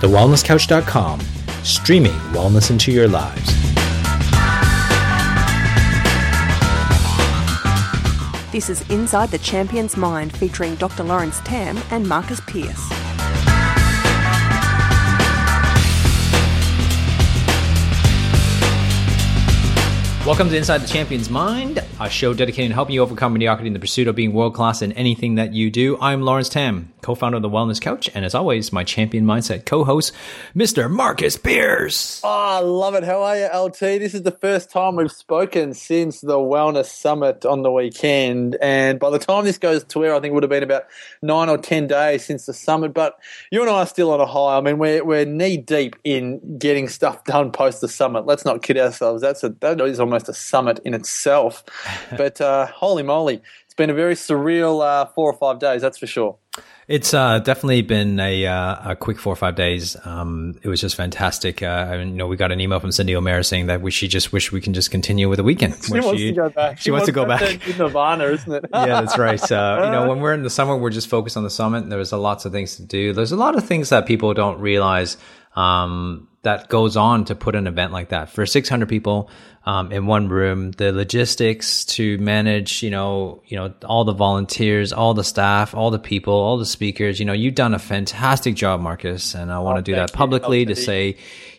TheWellnessCouch.com, streaming wellness into your lives. This is Inside the Champion's Mind featuring Dr. Lawrence Tam and Marcus Pierce. Welcome to Inside the Champion's Mind, a show dedicated to helping you overcome mediocrity in the pursuit of being world class in anything that you do. I'm Lawrence Tam, co founder of the Wellness Couch, and as always, my champion mindset co host, Mr. Marcus Pierce. Oh, I love it. How are you, LT? This is the first time we've spoken since the Wellness Summit on the weekend. And by the time this goes to air, I think it would have been about nine or 10 days since the summit. But you and I are still on a high. I mean, we're, we're knee deep in getting stuff done post the summit. Let's not kid ourselves. That's a, that is almost almost a summit in itself. but uh, holy moly, it's been a very surreal uh, four or five days, that's for sure. It's uh, definitely been a, uh, a quick four or five days. Um, it was just fantastic. Uh, you know, we got an email from Cyndi O'Meara saying that we, she just wish we can just continue with the weekend. She wants she, to go back. She, she wants, to go back. Nirvana, isn't it? yeah, that's right. Uh, you know, when we're in the summer, we're just focused on the summit. There's lots of things to do. There's a lot of things that people don't realize um, that goes on to put an event like that for 600 people um, in one room. The logistics to manage, you know, you know, all the volunteers, all the staff, all the people, all the speakers. You know, you've done a fantastic job, Marcus, and I want to oh, do that publicly to say,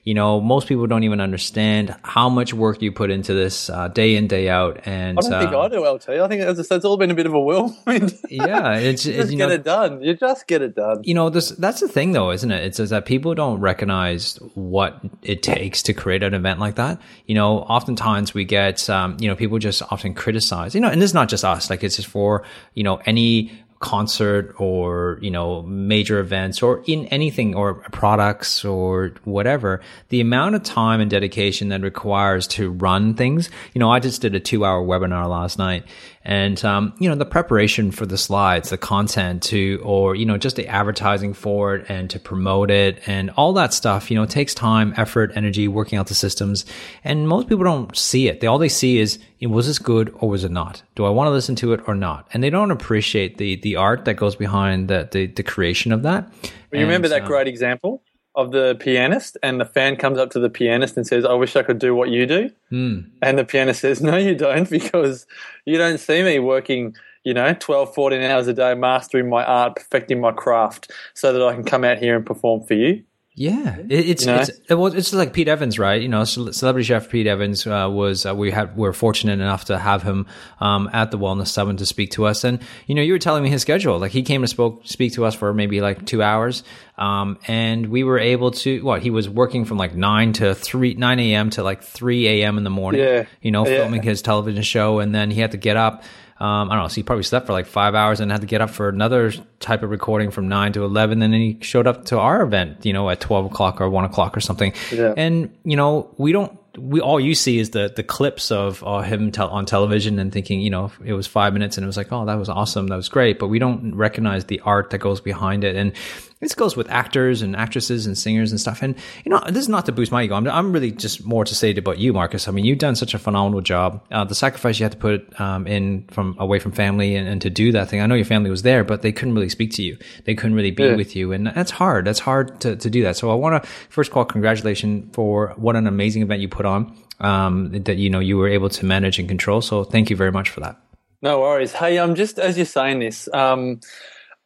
you know, most people don't even understand how much work you put into this uh, day in day out. And I don't think uh, I do, LT. I think it's, it's all been a bit of a whirlwind. yeah, it's, you just you get it done. You just get it done. You know, this that's the thing, though, isn't it? It's, it's that people don't recognize what it takes to create an event like that. You know, oftentimes we get, um, you know, people just often criticize. You know, and this is not just us. Like it's just for you know any concert or you know major events or in anything or products or whatever the amount of time and dedication that requires to run things. You know i just did a two hour webinar last night and um, you know the preparation for the slides the content to or you know just the advertising for it and to promote it and all that stuff you know it takes time effort energy working out the systems. And most people don't see it. They all they see is was this good or was it not? Do i want to listen to it or not? And they don't appreciate the the art that goes behind the the, the creation of that. Well, you and, remember that um, great example of the pianist, and the fan comes up to the pianist and says, I wish I could do what you do. Mm. And the pianist says, No, you don't, because you don't see me working, you know, 12, 14 hours a day, mastering my art, perfecting my craft, so that I can come out here and perform for you. Yeah, it's you know? it's it was, it's like Pete Evans, right? You know, celebrity chef Pete Evans uh, was uh, we had we are fortunate enough to have him um, at the Wellness Summit to speak to us, and you know, you were telling me his schedule. Like he came to spoke speak to us for maybe like two hours, um, and we were able to what he was working from like nine to three nine a.m. to like three a.m. in the morning. Yeah, you know, yeah. filming his television show, and then he had to get up um, I don't know. So he probably slept for like five hours and had to get up for another type of recording from nine to eleven. And then he showed up to our event, you know, at twelve o'clock or one o'clock or something. Yeah. And you know, we don't. We all you see is the the clips of uh, him te- on television and thinking, you know, it was five minutes and it was like, oh, that was awesome, that was great. But we don't recognize the art that goes behind it. And this goes with actors and actresses and singers and stuff. And you know, this is not to boost my ego. I'm, I'm really just more to say about you, Marcus. I mean, you've done such a phenomenal job. Uh, the sacrifice you had to put um, in from away from family and, and, to do that thing. I know your family was there, but they couldn't really speak to you. They couldn't really be yeah. with you, and that's hard. That's hard to, to do that. So I want to first call congratulations for what an amazing event you put on. Um, that you know you were able to manage and control. So thank you very much for that. No worries. Hey, um, just as you're saying this, um,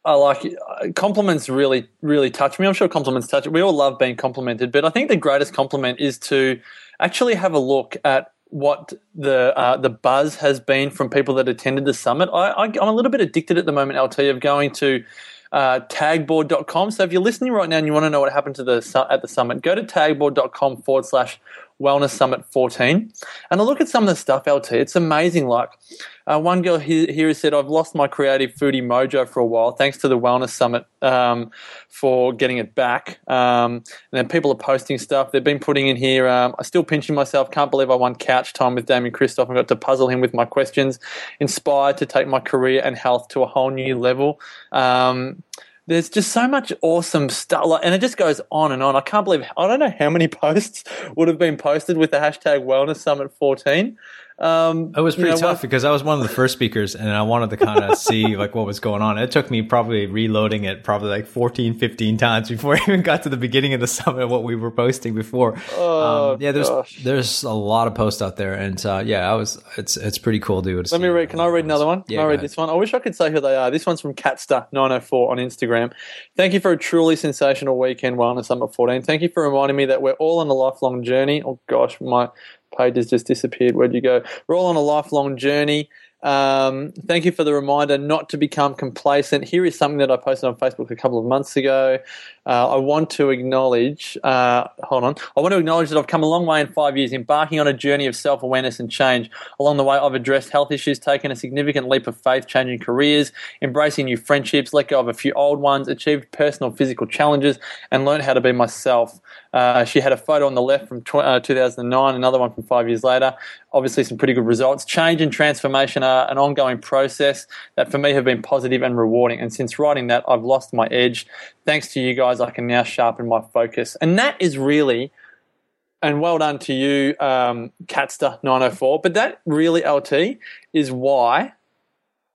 I like uh, compliments really, really touch me. I'm sure compliments touch. We all love being complimented, but I think the greatest compliment is to actually have a look at what the uh, the buzz has been from people that attended the summit. I, am a little bit addicted at the moment, LT, of going to uh, tagboard.com. So if you're listening right now and you want to know what happened to the at the summit, go to tagboard.com forward slash Wellness Summit 14. And I look at some of the stuff, LT. It's amazing. Like uh, one girl here, has said, I've lost my creative foodie mojo for a while, thanks to the Wellness Summit um, for getting it back. Um, and then people are posting stuff. They've been putting in here, um, I'm still pinching myself. Can't believe I won couch time with Damien Kristof and got to puzzle him with my questions. Inspired to take my career and health to a whole new level. Um, there's just so much awesome stuff, and it just goes on and on. I can't believe I don't know how many posts would have been posted with the hashtag Wellness Summit 14. Um, It was you pretty know, tough what- because I was one of the first speakers and I wanted to kind of see like what was going on. It took me probably reloading it probably like 14, 15 times before I even got to the beginning of the summit, what we were posting before. Oh, um, yeah, there's, gosh. there's a lot of posts out there. And, uh, yeah, I was, it's, it's pretty cool, dude. Let me read. Can I read another one? Can Yeah, I read this one? I wish I could say who they are. This one's from Catster904 on Instagram. Thank you for a truly sensational weekend, Wellness Summit 14. Thank you for reminding me that we're all on a lifelong journey. Oh, gosh, my page has just disappeared. Where'd you go? We're all on a lifelong journey. Um, thank you for the reminder not to become complacent. Here is something that I posted on Facebook a couple of months ago. Uh, I want to acknowledge, uh, hold on, I want to acknowledge that I've come a long way in five years, embarking on a journey of self awareness and change. Along the way, I've addressed health issues, taken a significant leap of faith, changing careers, embracing new friendships, let go of a few old ones, achieved personal physical challenges, and learned how to be myself. Uh, she had a photo on the left from tw- uh, 2009, another one from five years later. Obviously, some pretty good results. Change and transformation are an ongoing process that for me have been positive and rewarding. And since writing that, I've lost my edge. Thanks to you guys, I can now sharpen my focus. And that is really, and well done to you, um, Catster904. But that really, LT, is why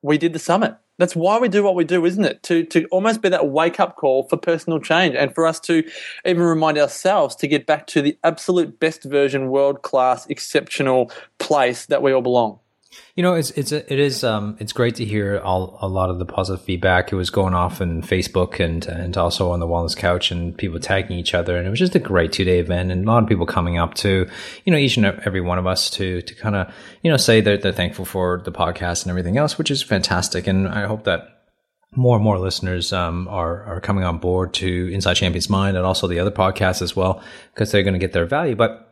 we did the summit. That's why we do what we do, isn't it? To to almost be that wake up call for personal change and for us to even remind ourselves to get back to the absolute best version, world class, exceptional place that we all belong. You know, it's it's it is um it's great to hear all, a lot of the positive feedback. It was going off in Facebook and and also on the Wellness Couch and people tagging each other, and it was just a great two day event and a lot of people coming up to you know each and every one of us to to kind of you know say that they're thankful for the podcast and everything else, which is fantastic. And I hope that more and more listeners um, are are coming on board to Inside Champions Mind and also the other podcasts as well because they're going to get their value, but.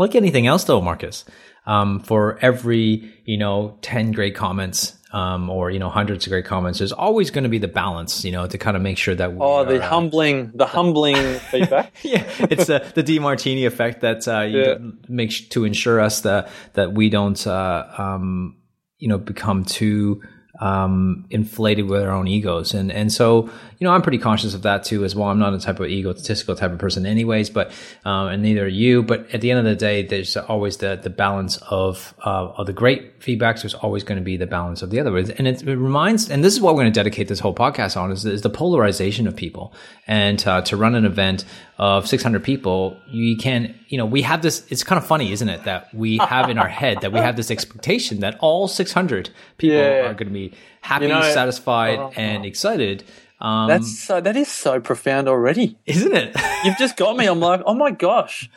Like anything else, though, Marcus, um, for every you know ten great comments um, or you know hundreds of great comments, there's always going to be the balance, you know, to kind of make sure that we Oh, the are, uh, humbling, the humbling feedback. yeah, it's uh, the Demartini effect that uh, you Yeah. makes to ensure us that that we don't uh, um, you know become too um, inflated with our own egos, and and so you know I'm pretty conscious of that too as well. I'm not a type of egotistical type of person, anyways, but um, and neither are you. But at the end of the day, there's always the the balance of uh, of the great feedbacks. There's always going to be the balance of the other, and it, it reminds. And this is what we're going to dedicate this whole podcast on is, is the polarization of people, and uh, to run an event of 600 people, you can, you know, we have this, it's kind of funny, isn't it? That we have in our head that we have this expectation that all 600 people Yeah. are going to be happy, You know, satisfied, uh, and excited. Um, That's so. That is so profound already. isn't it? You've just got me. I'm like, oh my gosh.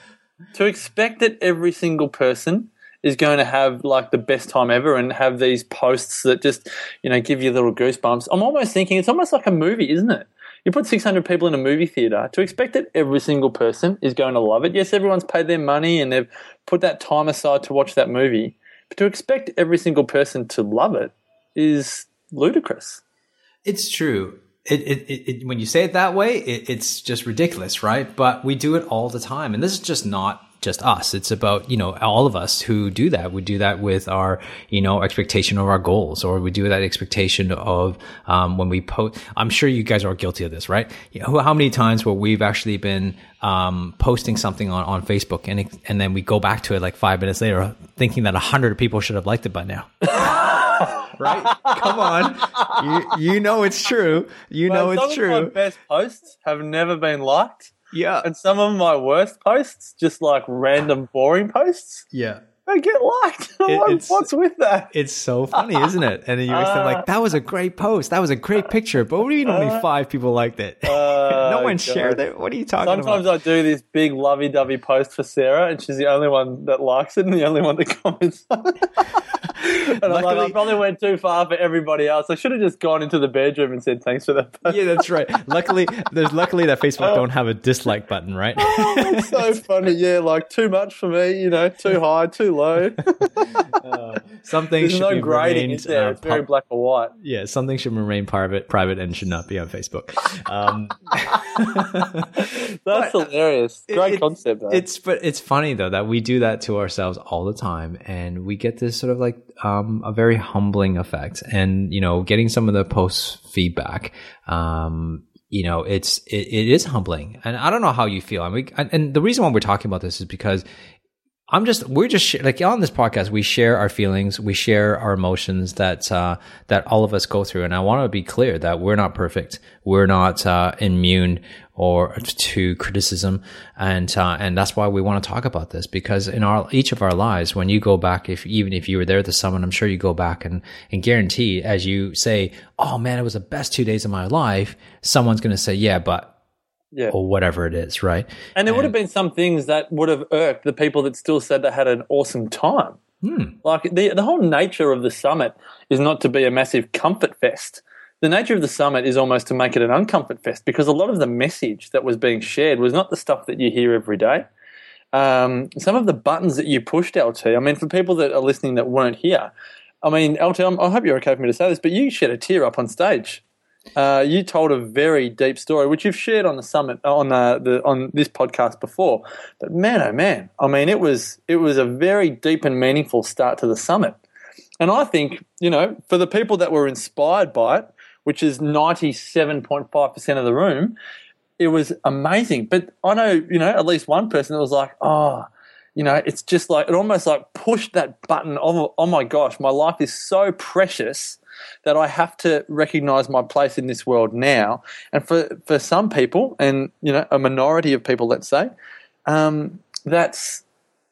To expect that every single person is going to have like the best time ever and have these posts that just, you know, give you little goosebumps. I'm almost thinking it's almost like a movie, isn't it? You put 600 people in a movie theater to expect that every single person is going to love it. Yes, everyone's paid their money and they've put that time aside to watch that movie. But to expect every single person to love it is ludicrous. It's true. It, it, it, when you say it that way, it, it's just ridiculous, right? But we do it all the time, and this is just not just us. It's about you know all of us who do that. We do that with our you know expectation of our goals, or we do that expectation of um, when we post. I'm sure you guys are guilty of this, right? You know, how many times where we've actually been um, posting something on, on Facebook, and it, and then we go back to it like five minutes later, thinking that a hundred people should have liked it by now. right? Come on, you, you know it's true. You know But some it's of my true. best posts have never been liked. Yeah, And some of my worst posts, just like random boring posts, yeah. they get liked. It- like, What's with that? It's so funny, isn't it? And then you extend like, that was a great post. That was a great picture. But what do you mean only uh, five people liked it? no oh, one God. shared it. What are you talking Sometimes about? Sometimes I do this big lovey-dovey post for Sarah, and she's the only one that likes it and the only one that comments. on it. and I'm like, I probably went too far for everybody else. I should have just gone into the bedroom and said thanks for that yeah, that's right. Luckily, there's luckily that Facebook don't have a dislike button, right? It's so funny. Yeah, like too much for me, you know, too high, too low. Something There's should no be grading, remained, is there? uh, It's very black or white. yeah, something should remain private, private, and should not be on Facebook. Um, That's hilarious. Great it- concept, though. It's but it's funny though that we do that to ourselves all the time, and we get this sort of like um, a very humbling effect. And you know, getting some of the post feedback, um, you know, it's it, it is humbling. And I don't know how you feel. I mean, and, and the reason why we're talking about this is because I'm just we're just sh- like on this podcast we share our feelings, we share our emotions that uh, that all of us go through, and I want to be clear that we're not perfect, we're not uh, immune or to criticism, and uh, and that's why we want to talk about this. Because in our each of our lives, when you go back, if even if you were there at the summit, I'm sure you go back and and guarantee as you say, oh man, it was the best two days of my life, someone's going to say, yeah, but yeah. or whatever it is, right? And there and, would have been some things that would have irked the people that still said they had an awesome time. Hmm. Like the the whole nature of the summit is not to be a massive comfort fest. The nature of the summit is almost to make it an uncomfort fest because a lot of the message that was being shared was not the stuff that you hear every day. Um, some of the buttons that you pushed, LT. I mean, for people that are listening that weren't here, I mean, LT, I'm, I hope you're okay for me to say this, but you shed a tear up on stage uh, you told a very deep story, which you've shared on the summit on uh, the on this podcast before. But man, oh man, I mean, it was it was a very deep and meaningful start to the summit. And I think you know, for the people that were inspired by it, which is ninety seven point five percent of the room, it was amazing. But I know you know at least one person that was like, oh. You know, it's just like it almost like pushed that button of oh my gosh, my life is so precious that I have to recognize my place in this world now. And for, for some people, and you know, a minority of people, let's say, um, that's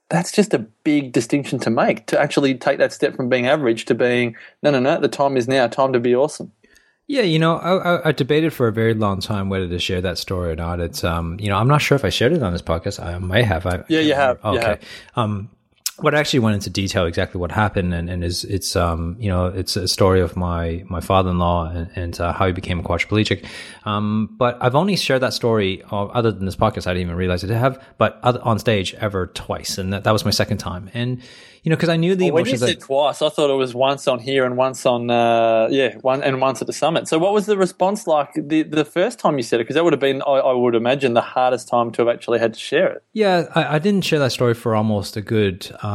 that's just a big distinction to make to actually take that step from being average to being no, no, no. The time is now. Time to be awesome. Yeah, you know, I, I, I, debated for a very long time whether to share that story or not. It's, um, you know, I'm not sure if I shared it on this podcast. I might have. I, yeah, you have. Okay. You have. Um, what actually went into detail exactly what happened and, and is it's um you know it's a story of my my father-in-law and, and uh, how he became a quadriplegic um but I've only shared that story uh, other than this podcast I didn't even realize it have but other, on stage ever twice and that, that was my second time and you know, because I knew the well, when you said twice, I thought it was once on here and once on uh, yeah, one and once at the summit. So, what was the response like the the first time you said it? Because that would have been, I, I, would imagine, the hardest time to have actually had to share it. Yeah, I, I didn't share that story for almost a good um,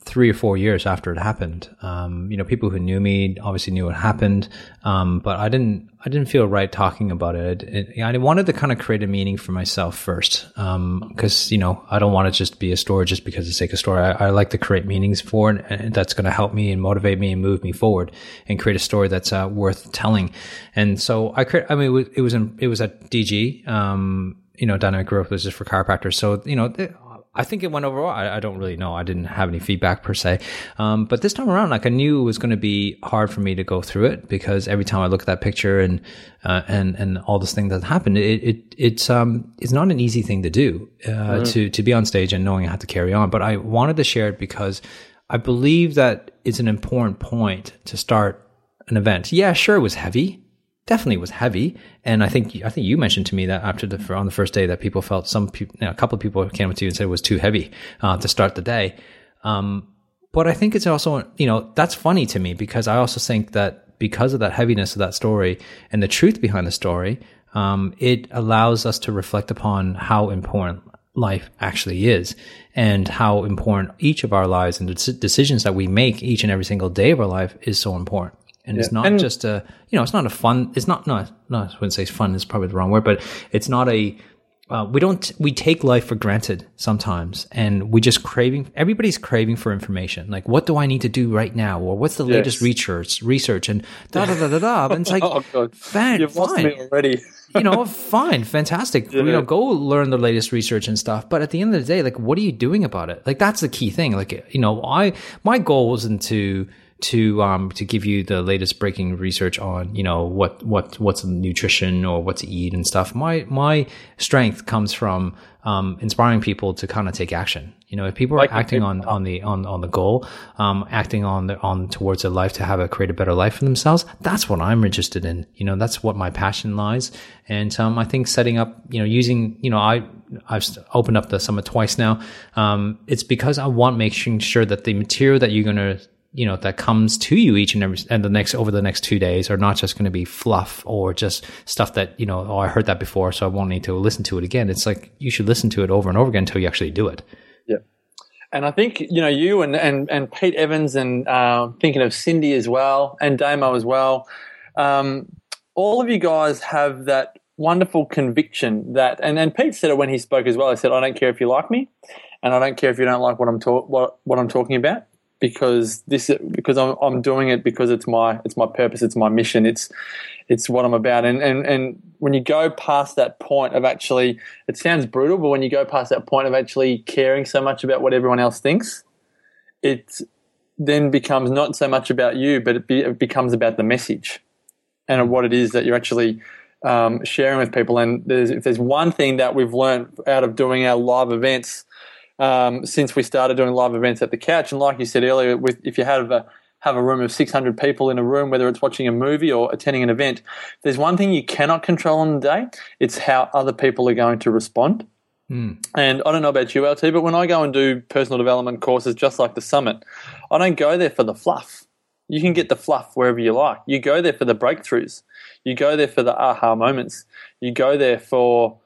three or four years after it happened. Um, you know, people who knew me obviously knew what happened, um, but I didn't. I didn't feel right talking about it. it, it I wanted to kind of create a meaning for myself first, because um, you know I don't want to just be a story just because it's sake a story. I, I like to create meanings for it, and that's going to help me and motivate me and move me forward, and create a story that's uh, worth telling. And so I create. I mean, it was it was, in, it was at DG. Um, you know, dynamic growth was just for chiropractors. So, you know, I think it went over well. I, I, don't really know. I didn't have any feedback per se. Um, but this time around, like I knew it was going to be hard for me to go through it because every time I look at that picture and, uh, and, and all this thing that happened, it, it, it's, um, it's not an easy thing to do, uh, mm-hmm. to, to be on stage and knowing how to carry on. But I wanted to share it because I believe that it's an important point to start an event. Yeah, sure, it was heavy definitely was heavy. And I think I think you mentioned to me that after the on the first day that people felt some people, you know, a couple of people came up to you and said it was too heavy uh, to start the day. Um, but I think it's also you know that's funny to me because I also think that because of that heaviness of that story and the truth behind the story, um, it allows us to reflect upon how important life actually is and how important each of our lives and the decisions that we make each and every single day of our life is so important and yeah. it's not and, just a you know it's not a fun it's not no no I wouldn't say it's fun is probably the wrong word but it's not a uh, we don't we take life for granted sometimes and we just craving everybody's craving for information like what do i need to do right now or what's the yes. latest research research and da da da da da and it's like oh, God. Fan, You've fine. lost me already you know fine fantastic yeah. you know go learn the latest research and stuff but at the end of the day like what are you doing about it like that's the key thing like you know i my goal wasn't to to um to give you the latest breaking research on you know what what what's nutrition or what to eat and stuff. My my strength comes from um, inspiring people to kind of take action. You know, if people are acting on, on the on, on the goal, um, acting on the, on towards a life to have a create a better life for themselves, that's what I'm interested in. You know, that's what my passion lies. And um, I think setting up, you know, using, you know, I I've opened up the summit twice now. Um, it's because I want making sure that the material that you're going to you know that comes to you each and every and the next over the next two days are not just going to be fluff or just stuff that you know oh I heard that before so I won't need to listen to it again. It's like you should listen to it over and over again until you actually do it. Yeah, and I think you know you and and, and Pete Evans and uh, thinking of Cyndi as well and Damo as well. Um, all of you guys have that wonderful conviction that and and Pete said it when he spoke as well. He said I don't care if you like me. and I don't care if you don't like what I'm what what I'm talking about because this because I'm I'm doing it because it's my it's my purpose, it's my mission, it's it's what I'm about. And and and when you go past that point of actually, it sounds brutal, but when you go past that point of actually caring so much about what everyone else thinks, it then becomes not so much about you, but it, be, it becomes about the message and what it is that you're actually um, sharing with people. And there's, if there's one thing that we've learned out of doing our live events um, since we started doing live events at the couch. And like you said earlier, with if you have a have a room of 600 people in a room, whether it's watching a movie or attending an event, there's one thing you cannot control on the day. It's how other people are going to respond. Mm. And I don't know about you, LT, but when I go and do personal development courses, just like the summit, I don't go there for the fluff. You can get the fluff wherever you like. You go there for the breakthroughs. You go there for the aha moments. You go there for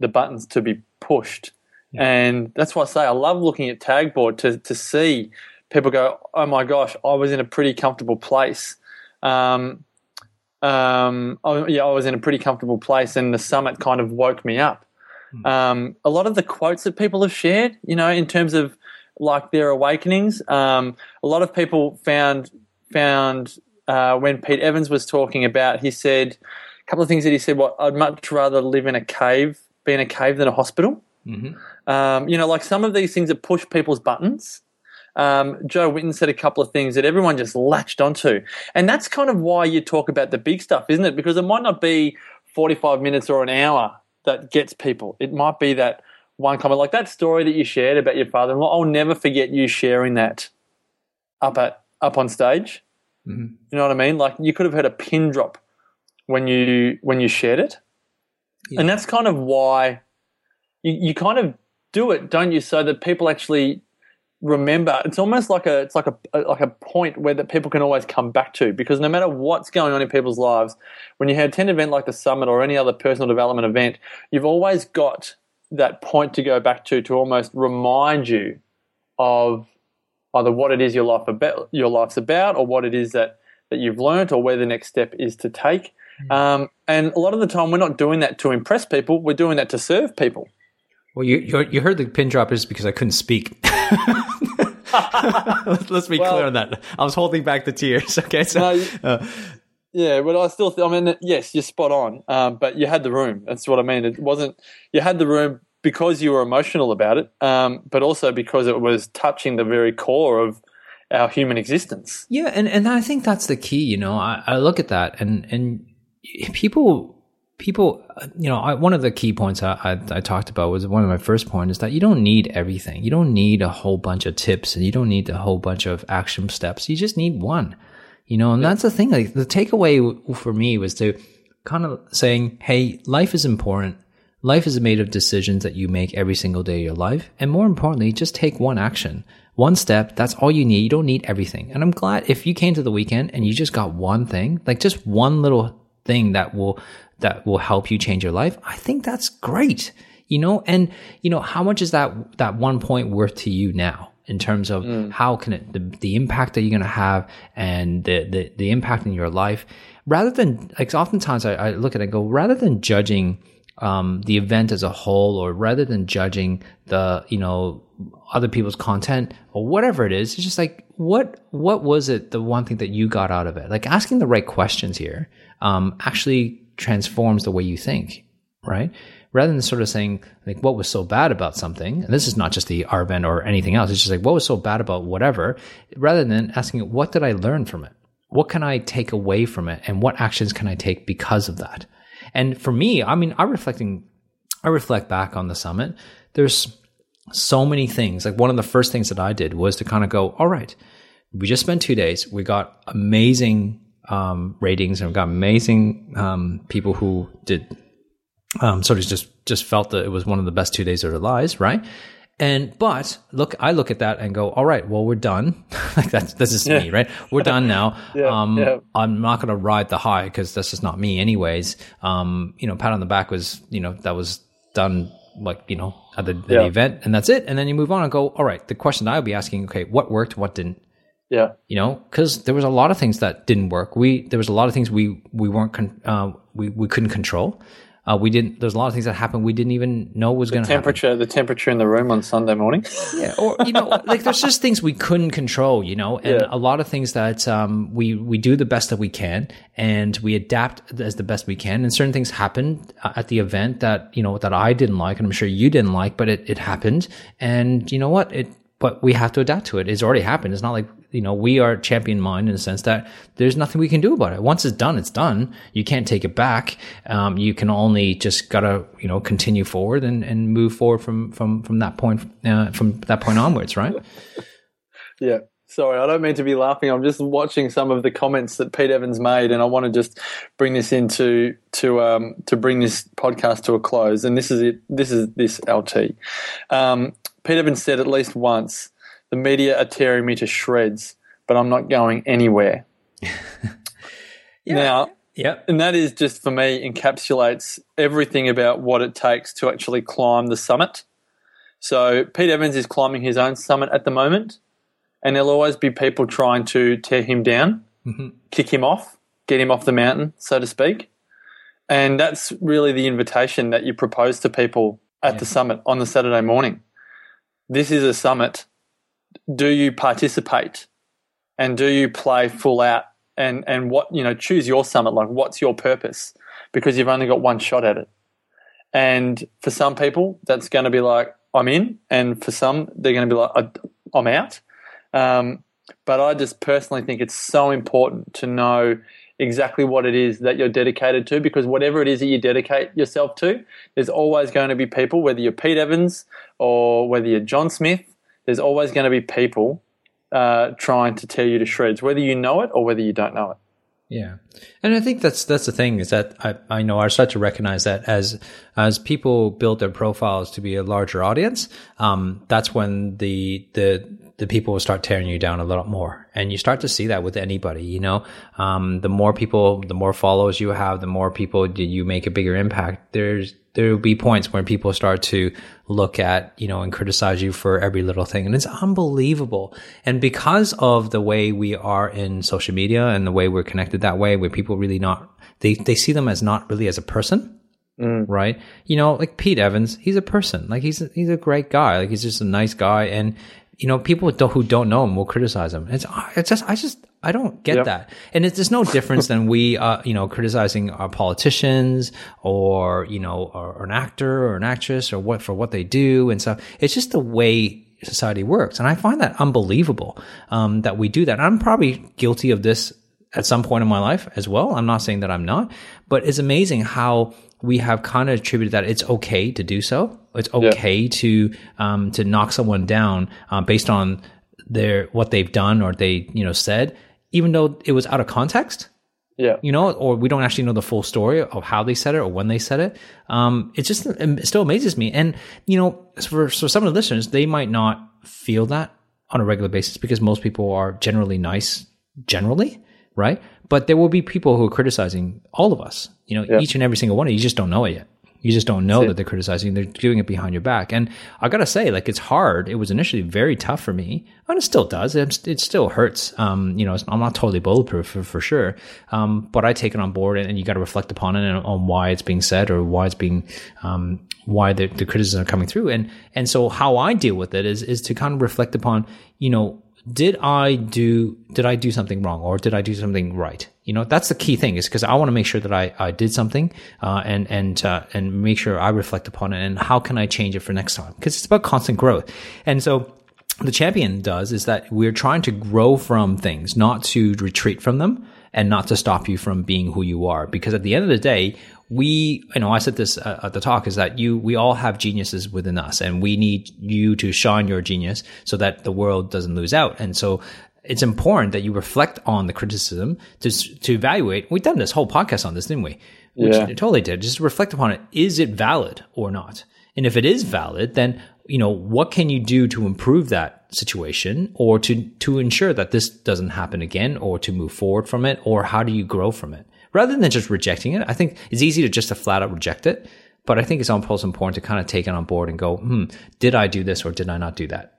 the buttons to be pushed. And that's why I say I love looking at Tagboard to, to see people go, oh my gosh, I was in a pretty comfortable place. Um, um, I, yeah, I was in a pretty comfortable place, and the summit kind of woke me up. Hmm. Um, a lot of the quotes that people have shared, you know, in terms of like their awakenings, um, a lot of people found found uh, when Pete Evans was talking about, he said a couple of things that he said. What I'd much rather live in a cave, be in a cave than a hospital. Mm-hmm. Um, you know, like some of these things that push people's buttons. Um, Jo Whitton said a couple of things that everyone just latched onto. And that's kind of why you talk about the big stuff, isn't it? Because it might not be 45 minutes or an hour that gets people. It might be that one comment, like that story that you shared about your father in law. I'll never forget you sharing that up at up on stage. Mm-hmm. You know what I mean? Like you could have heard a pin drop when you when you shared it. Yeah. And that's kind of why you, you kind of do it, don't you? So that people actually remember. It's almost like a it's like a, like a point where that people can always come back to because no matter what's going on in people's lives, when you attend an event like the summit or any other personal development event, you've always got that point to go back to to almost remind you of either what it is your life about your life's about or what it is that that you've learned or where the next step is to take. Hmm. Um, and a lot of the time, we're not doing that to impress people. We're doing that to serve people. Well, you you heard the pin drop is because I couldn't speak. Let's be well, clear on that. I was holding back the tears. Okay, so no, uh, yeah, but I still, th- I mean, yes, you're spot on. Um, but you had the room. That's what I mean. It wasn't. You had the room because you were emotional about it, um, but also because it was touching the very core of our human existence. Yeah, and and I think that's the key. You know, I, I look at that, and and people people, you know, I, one of the key points I, I, I, talked about was one of my first points is that you don't need everything. You don't need a whole bunch of tips and you don't need a whole bunch of action steps. You just need one, you know, and yeah. that's the thing. Like the takeaway for me was to kind of saying, Hey, life is important. Life is made of decisions that you make every single day of your life. And more importantly, just take one action, one step. That's all you need. You don't need everything. And I'm glad if you came to the weekend and you just got one thing, like just one little thing that will that will help you change your life, I think that's great. You know, and you know, how much is that that one point worth to you now? in terms of mm. how can it the, the impact that you're going to have and the, the the impact in your life rather than like oftentimes I, I look at it and go rather than judging um, the event as a whole or rather than judging the you know other people's content or whatever it is it's just like what what was it the one thing that you got out of it like asking the right questions here um, actually transforms the way you think, right? Rather than sort of saying like what was so bad about something, and this is not just the event or anything else, it's just like what was so bad about whatever, rather than asking what did I learn from it? What can I take away from it? And what actions can I take because of that? And for me, I mean, I'm reflecting I reflect back on the summit. There's so many things. Like one of the first things that I did was to kind of go, all right, we just spent two days. We got amazing um, ratings and we've got amazing um, people who did um, sort of just just felt that it was one of the best two days of their lives, right? And but look, I look at that and go, all right, well, we're done. like that's this is yeah. me, right? We're done now. yeah, um, yeah. I'm not going to ride the high because that's just not me, anyways. Um, you know, pat on the back was, you know, that was done like you know at the, the event, and that's it. And then you move on and go, all right. The question I'll be asking, okay, what worked, what didn't? Yeah. You know, because there was a lot of things that didn't work. We there was a lot of things we we weren't con- uh, we we couldn't control. Uh, we didn't. There's a lot of things that happened we didn't even know was going to happen. Temperature, the temperature in the room on Sunday morning. Yeah, or you know, like there's just things we couldn't control, you know, and Yeah. a lot of things that um, we we do the best that we can, and we adapt as the best we can. And certain things happened uh, at the event that you know that I didn't like, and I'm sure you didn't like, but it it happened, and you know what it. But we have to adapt to it. It's already happened. It's not like you know we are champion mind in the sense that there's nothing we can do about it. Once it's done, it's done. You can't take it back. Um, you can only just gotta you know continue forward and, and move forward from from from that point uh, from that point onwards, right? Yeah. Sorry, I don't mean to be laughing. I'm just watching some of the comments that Pete Evans made, and I want to just bring this into to um, to bring this podcast to a close. And this is it. This is this LT. Um, Pete Evans said at least once, "The media are tearing me to shreds, but I'm not going anywhere." Now, Yep. and that is just for me encapsulates everything about what it takes to actually climb the summit. So Pete Evans is climbing his own summit at the moment, and there'll always be people trying to tear him down, mm-hmm. kick him off, get him off the mountain, so to speak. And that's really the invitation that you propose to people at the summit on the Saturday morning. This is a summit. Do you participate? And do you play full out? And and what you know, choose your summit. Like, what's your purpose? Because you've only got one shot at it. And for some people, that's going to be like, I'm in. And for some, they're going to be like, "I- I'm out. Um, but I just personally think it's so important to know exactly what it is that you're dedicated to because whatever it is that you dedicate yourself to, there's always going to be people, whether you're Pete Evans or whether you're John Smith, there's always going to be people uh, trying to tear you to shreds, whether you know it or whether you don't know it. Yeah, and I think that's that's the thing is that I I know I start to recognize that as as people build their profiles to be a larger audience, um, that's when the the the people will start tearing you down a lot more, and you start to see that with anybody. You know, um, the more people, the more followers you have, the more people you make a bigger impact. There's there will be points where people start to look at you know and criticize you for every little thing. And it's unbelievable. And because of the way we are in social media and the way we're connected that way where people really not they they see them as not really as a person right? You know like pete evans he's a person. Like he's a, he's a great guy. Like he's just a nice guy. And you know people don't, who don't know him will criticize him. It's it's just i just i don't get Yep. that. And it's, there's no difference than we uh you know criticizing our politicians or you know or, or an actor or an actress or what for what they do and stuff. It's just the way society works. And i find that unbelievable um that we do that. I'm probably guilty of this at some point in my life as well. I'm not saying that i'm not but it's amazing how we have kind of attributed that it's okay to do so it's okay to um to knock someone down um, based on their what they've done or they you know said even though it was out of context Yeah. you know, or we don't actually know the full story of how they said it or when they said it. Um, it just it still amazes me. And you know, for for some of the listeners, they might not feel that on a regular basis because most people are generally nice, generally, right? But there will be people who are criticizing all of us. You know, each and every single one of you. You just don't know it yet. You just don't know that they're criticizing. They're doing it behind your back. And I gotta say, like, it's hard. It was initially very tough for me, and it still does. It, it still hurts. Um, you know, I'm not totally bulletproof for, for sure. Um, but I take it on board, and, and you got to reflect upon it and on why it's being said or why it's being, um, why the, the criticisms are coming through. And and so how I deal with it is is to kind of reflect upon, you know, did I do did I do something wrong or did I do something right? You know, that's the key thing is because I want to make sure that I, I did something uh, and and uh, and make sure I reflect upon it and how can I change it for next time because it's about constant growth. And so the champion does is that we're trying to grow from things, not to retreat from them and not to stop you from being who you are. Because at the end of the day, we, you know, I said this uh, at the talk is that you, we all have geniuses within us and we need you to shine your genius so that the world doesn't lose out. And so it's important that you reflect on the criticism to, to evaluate. We've done this whole podcast on this, didn't we? Which Yeah. totally did. Just reflect upon it. Is it valid or not? And if it is valid, then you know what can you do to improve that situation, or to to ensure that this doesn't happen again, or to move forward from it, or how do you grow from it? Rather than just rejecting it, I think it's easy to just to flat out reject it. But I think it's also important to kind of take it on board and go, hmm, did I do this or did I not do that?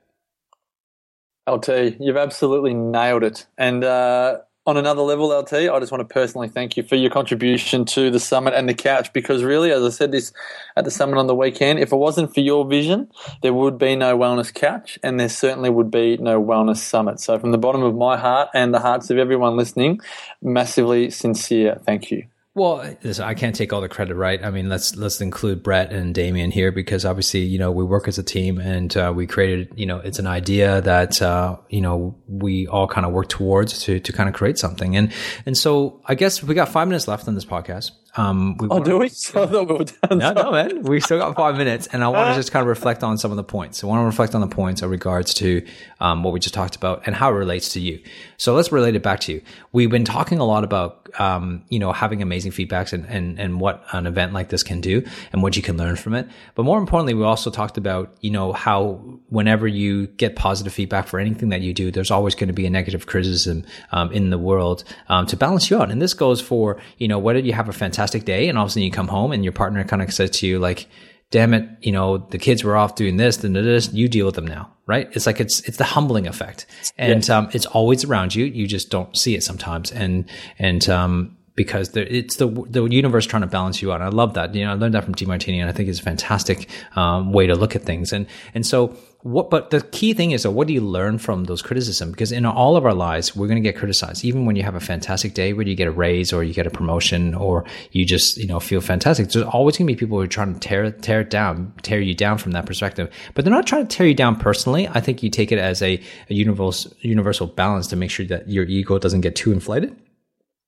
LT, you've absolutely nailed it. And uh, on another level, LT, I just want to personally thank you for your contribution to the summit and the couch because really, as I said this at the summit on the weekend, if it wasn't for your vision, there would be no wellness couch and there certainly would be no wellness summit. So from the bottom of my heart and the hearts of everyone listening, massively sincere thank you. Well, listen, I can't take all the credit, right? I mean, let's let's include Brett and Damien here because obviously, you know, we work as a team and uh, we created, you know, it's an idea that uh, you know we all kind of work towards to to kind of create something. And and so, I guess we got five minutes left on this podcast. Um, we oh, do we? So I thought we were. No, no, man. We still got five minutes, and I want to just kind of reflect on some of the points. I want to reflect on the points in regards to um, what we just talked about and how it relates to you. So let's relate it back to you. We've been talking a lot about, um, you know, having amazing feedbacks and, and and what an event like this can do and what you can learn from it. But more importantly, we also talked about, you know, how whenever you get positive feedback for anything that you do, there's always going to be a negative criticism um, in the world um, to balance you out. And this goes for, you know, whether you have a fantastic day and all of a sudden you come home and your partner kind of says to you like, damn it, you know, the kids were off doing this, then this, you deal with them now, right? It's like it's it's the humbling effect, and um, it's always around you. You just don't see it sometimes, and and um, because it's the the universe trying to balance you out. And I love that. You know, I learned that from Demartini, and I think it's a fantastic um, way to look at things. And and so what, but the key thing is, what do you learn from those criticism? Because in all of our lives, we're going to get criticized. Even when you have a fantastic day, where you get a raise or you get a promotion or you just, you know, feel fantastic. There's always going to be people who are trying to tear, tear it down, tear you down from that perspective. But they're not trying to tear you down personally. I think you take it as a, a universal, universal balance to make sure that your ego doesn't get too inflated.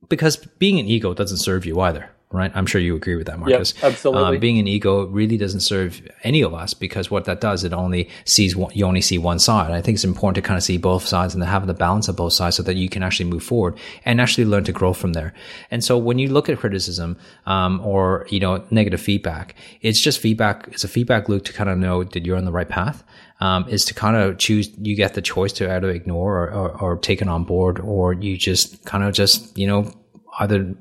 Because being an ego doesn't serve you either right? I'm sure you agree with that, Marcus. Yep, absolutely. Um, being an ego really doesn't serve any of us because what that does, it only sees one, you only see one side. I think it's important to kind of see both sides and to have the balance of both sides so that you can actually move forward and actually learn to grow from there. And so when you look at criticism, um, or, you know, negative feedback, it's just feedback. It's a feedback loop to kind of know that you're on the right path. Um, is to kind of choose, you get the choice to either ignore or, or, or take it on board, or you just kind of just, you know, either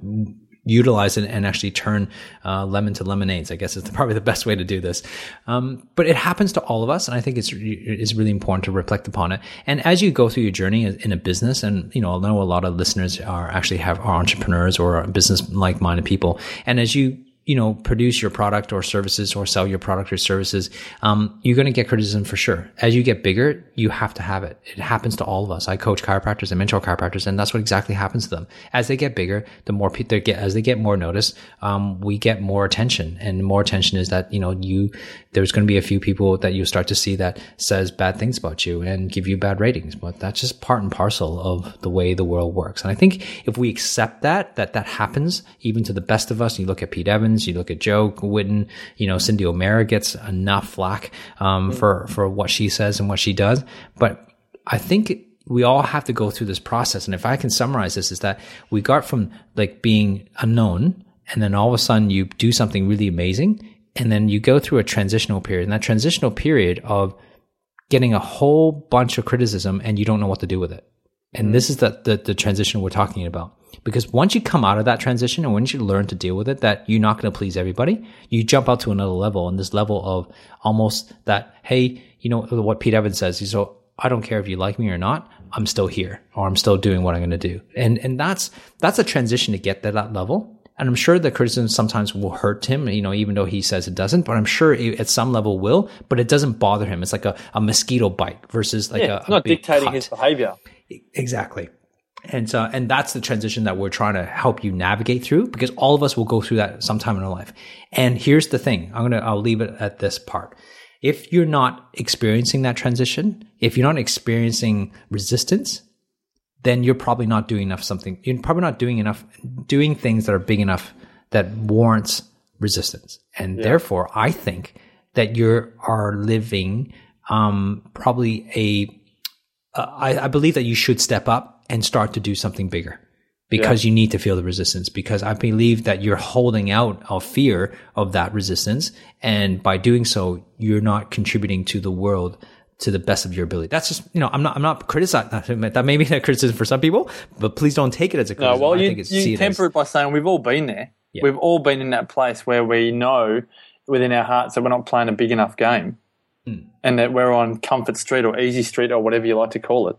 utilize it and actually turn uh, lemon to lemonades. I guess is probably the best way to do this. Um, but it happens to all of us, and I think it's it's really important to reflect upon it. And as you go through your journey in a business, and you know, I know a lot of listeners are actually have are entrepreneurs or business like minded people, and as you you know, produce your product or services or sell your product or services, um, you're going to get criticism for sure. As you get bigger, you have to have it. It happens to all of us. I coach chiropractors and mentor chiropractors, and that's what exactly happens to them. As they get bigger, the more people they get, as they get more notice, um, we get more attention, and more attention is that you know you there's going to be a few people that you start to see that says bad things about you and give you bad ratings, but that's just part and parcel of the way the world works. And I think if we accept that that that happens, even to the best of us, you look at Pete Evans you look at Jo Whitton, you know, Cyndi O'Meara gets enough flack um, for for what she says and what she does. But I think we all have to go through this process. And if I can summarize this, is that we got from like being unknown, and then all of a sudden you do something really amazing, and then you go through a transitional period. And that transitional period of getting a whole bunch of criticism, and you don't know what to do with it. And mm-hmm. this is the, the, the transition we're talking about. Because once you come out of that transition and once you learn to deal with it, that you're not going to please everybody, you jump out to another level and this level of almost that, hey, you know, what Pete Evans says, he's so I don't care if you like me or not, I'm still here or I'm still doing what I'm going to do. And, and that's, that's a transition to get to that level. And I'm sure the criticism sometimes will hurt him, you know, even though he says it doesn't, but I'm sure it, at some level will, but it doesn't bother him. It's like a, a mosquito bite versus like yeah, a, a not dictating cut. his behavior. Exactly. And so, and that's the transition that we're trying to help you navigate through because all of us will go through that sometime in our life. And here's the thing. I'm going to, I'll leave it at this part. If you're not experiencing that transition, if you're not experiencing resistance, then you're probably not doing enough something. You're probably not doing enough, doing things that are big enough that warrants resistance. And yeah. therefore, I think that you are living, um, probably a uh, I, I, believe that you should step up and start to do something bigger because yeah. you need to feel the resistance because I believe that you're holding out of fear of that resistance. And by doing so, you're not contributing to the world to the best of your ability. That's just, you know, I'm not, I'm not criticizing that. may be a criticism for some people, but please don't take it as a criticism. No, well, you, you temper it, it by saying we've all been there. Yeah. We've all been in that place where we know within our hearts that we're not playing a big enough game mm. and that we're on comfort street or easy street or whatever you like to call it.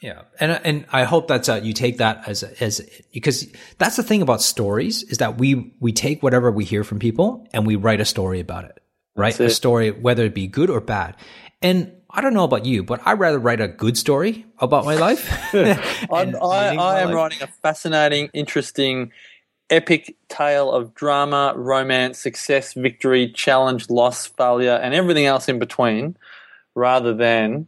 Yeah, and and I hope that uh, you take that as as because that's the thing about stories is that we we take whatever we hear from people and we write a story about it, right? A story whether it be good or bad. And I don't know about you, but I'd rather write a good story about my life. I, I am life. writing a fascinating, interesting, epic tale of drama, romance, success, victory, challenge, loss, failure, and everything else in between, rather than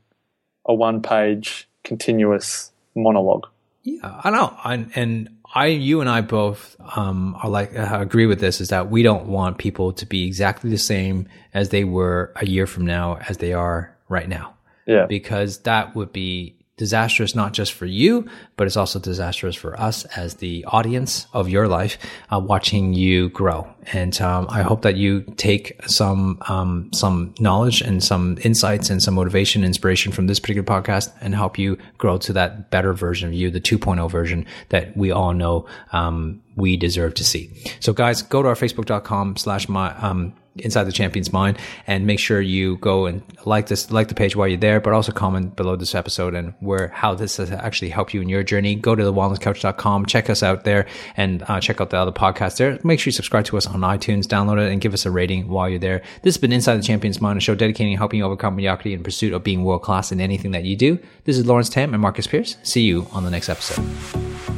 a one-page continuous monologue. Yeah, I know. I, and I, you and I both um, are like uh, agree with this is that we don't want people to be exactly the same as they were a year from now as they are right now. Yeah, because that would be disastrous not just for you, but it's also disastrous for us as the audience of your life, uh, watching you grow. And um, I hope that you take some um, some knowledge and some insights and some motivation, inspiration from this particular podcast, and help you grow to that better version of you, the 2.0 version that we all know um, we deserve to see. So, guys, go to our facebook.com slash my um, inside the champion's mind and make sure you go and like this like the page while you're there but also comment below this episode and where how this has actually helped you in your journey. Go to the wellnesscouch.com check us out there and uh, check out the other podcasts there. Make sure you subscribe to us on itunes download it and give us a rating while you're there. This has been inside the champion's mind a show dedicating helping you overcome mediocrity in pursuit of being world class in anything that you do. This is lawrence tam and marcus pierce. See you on the next episode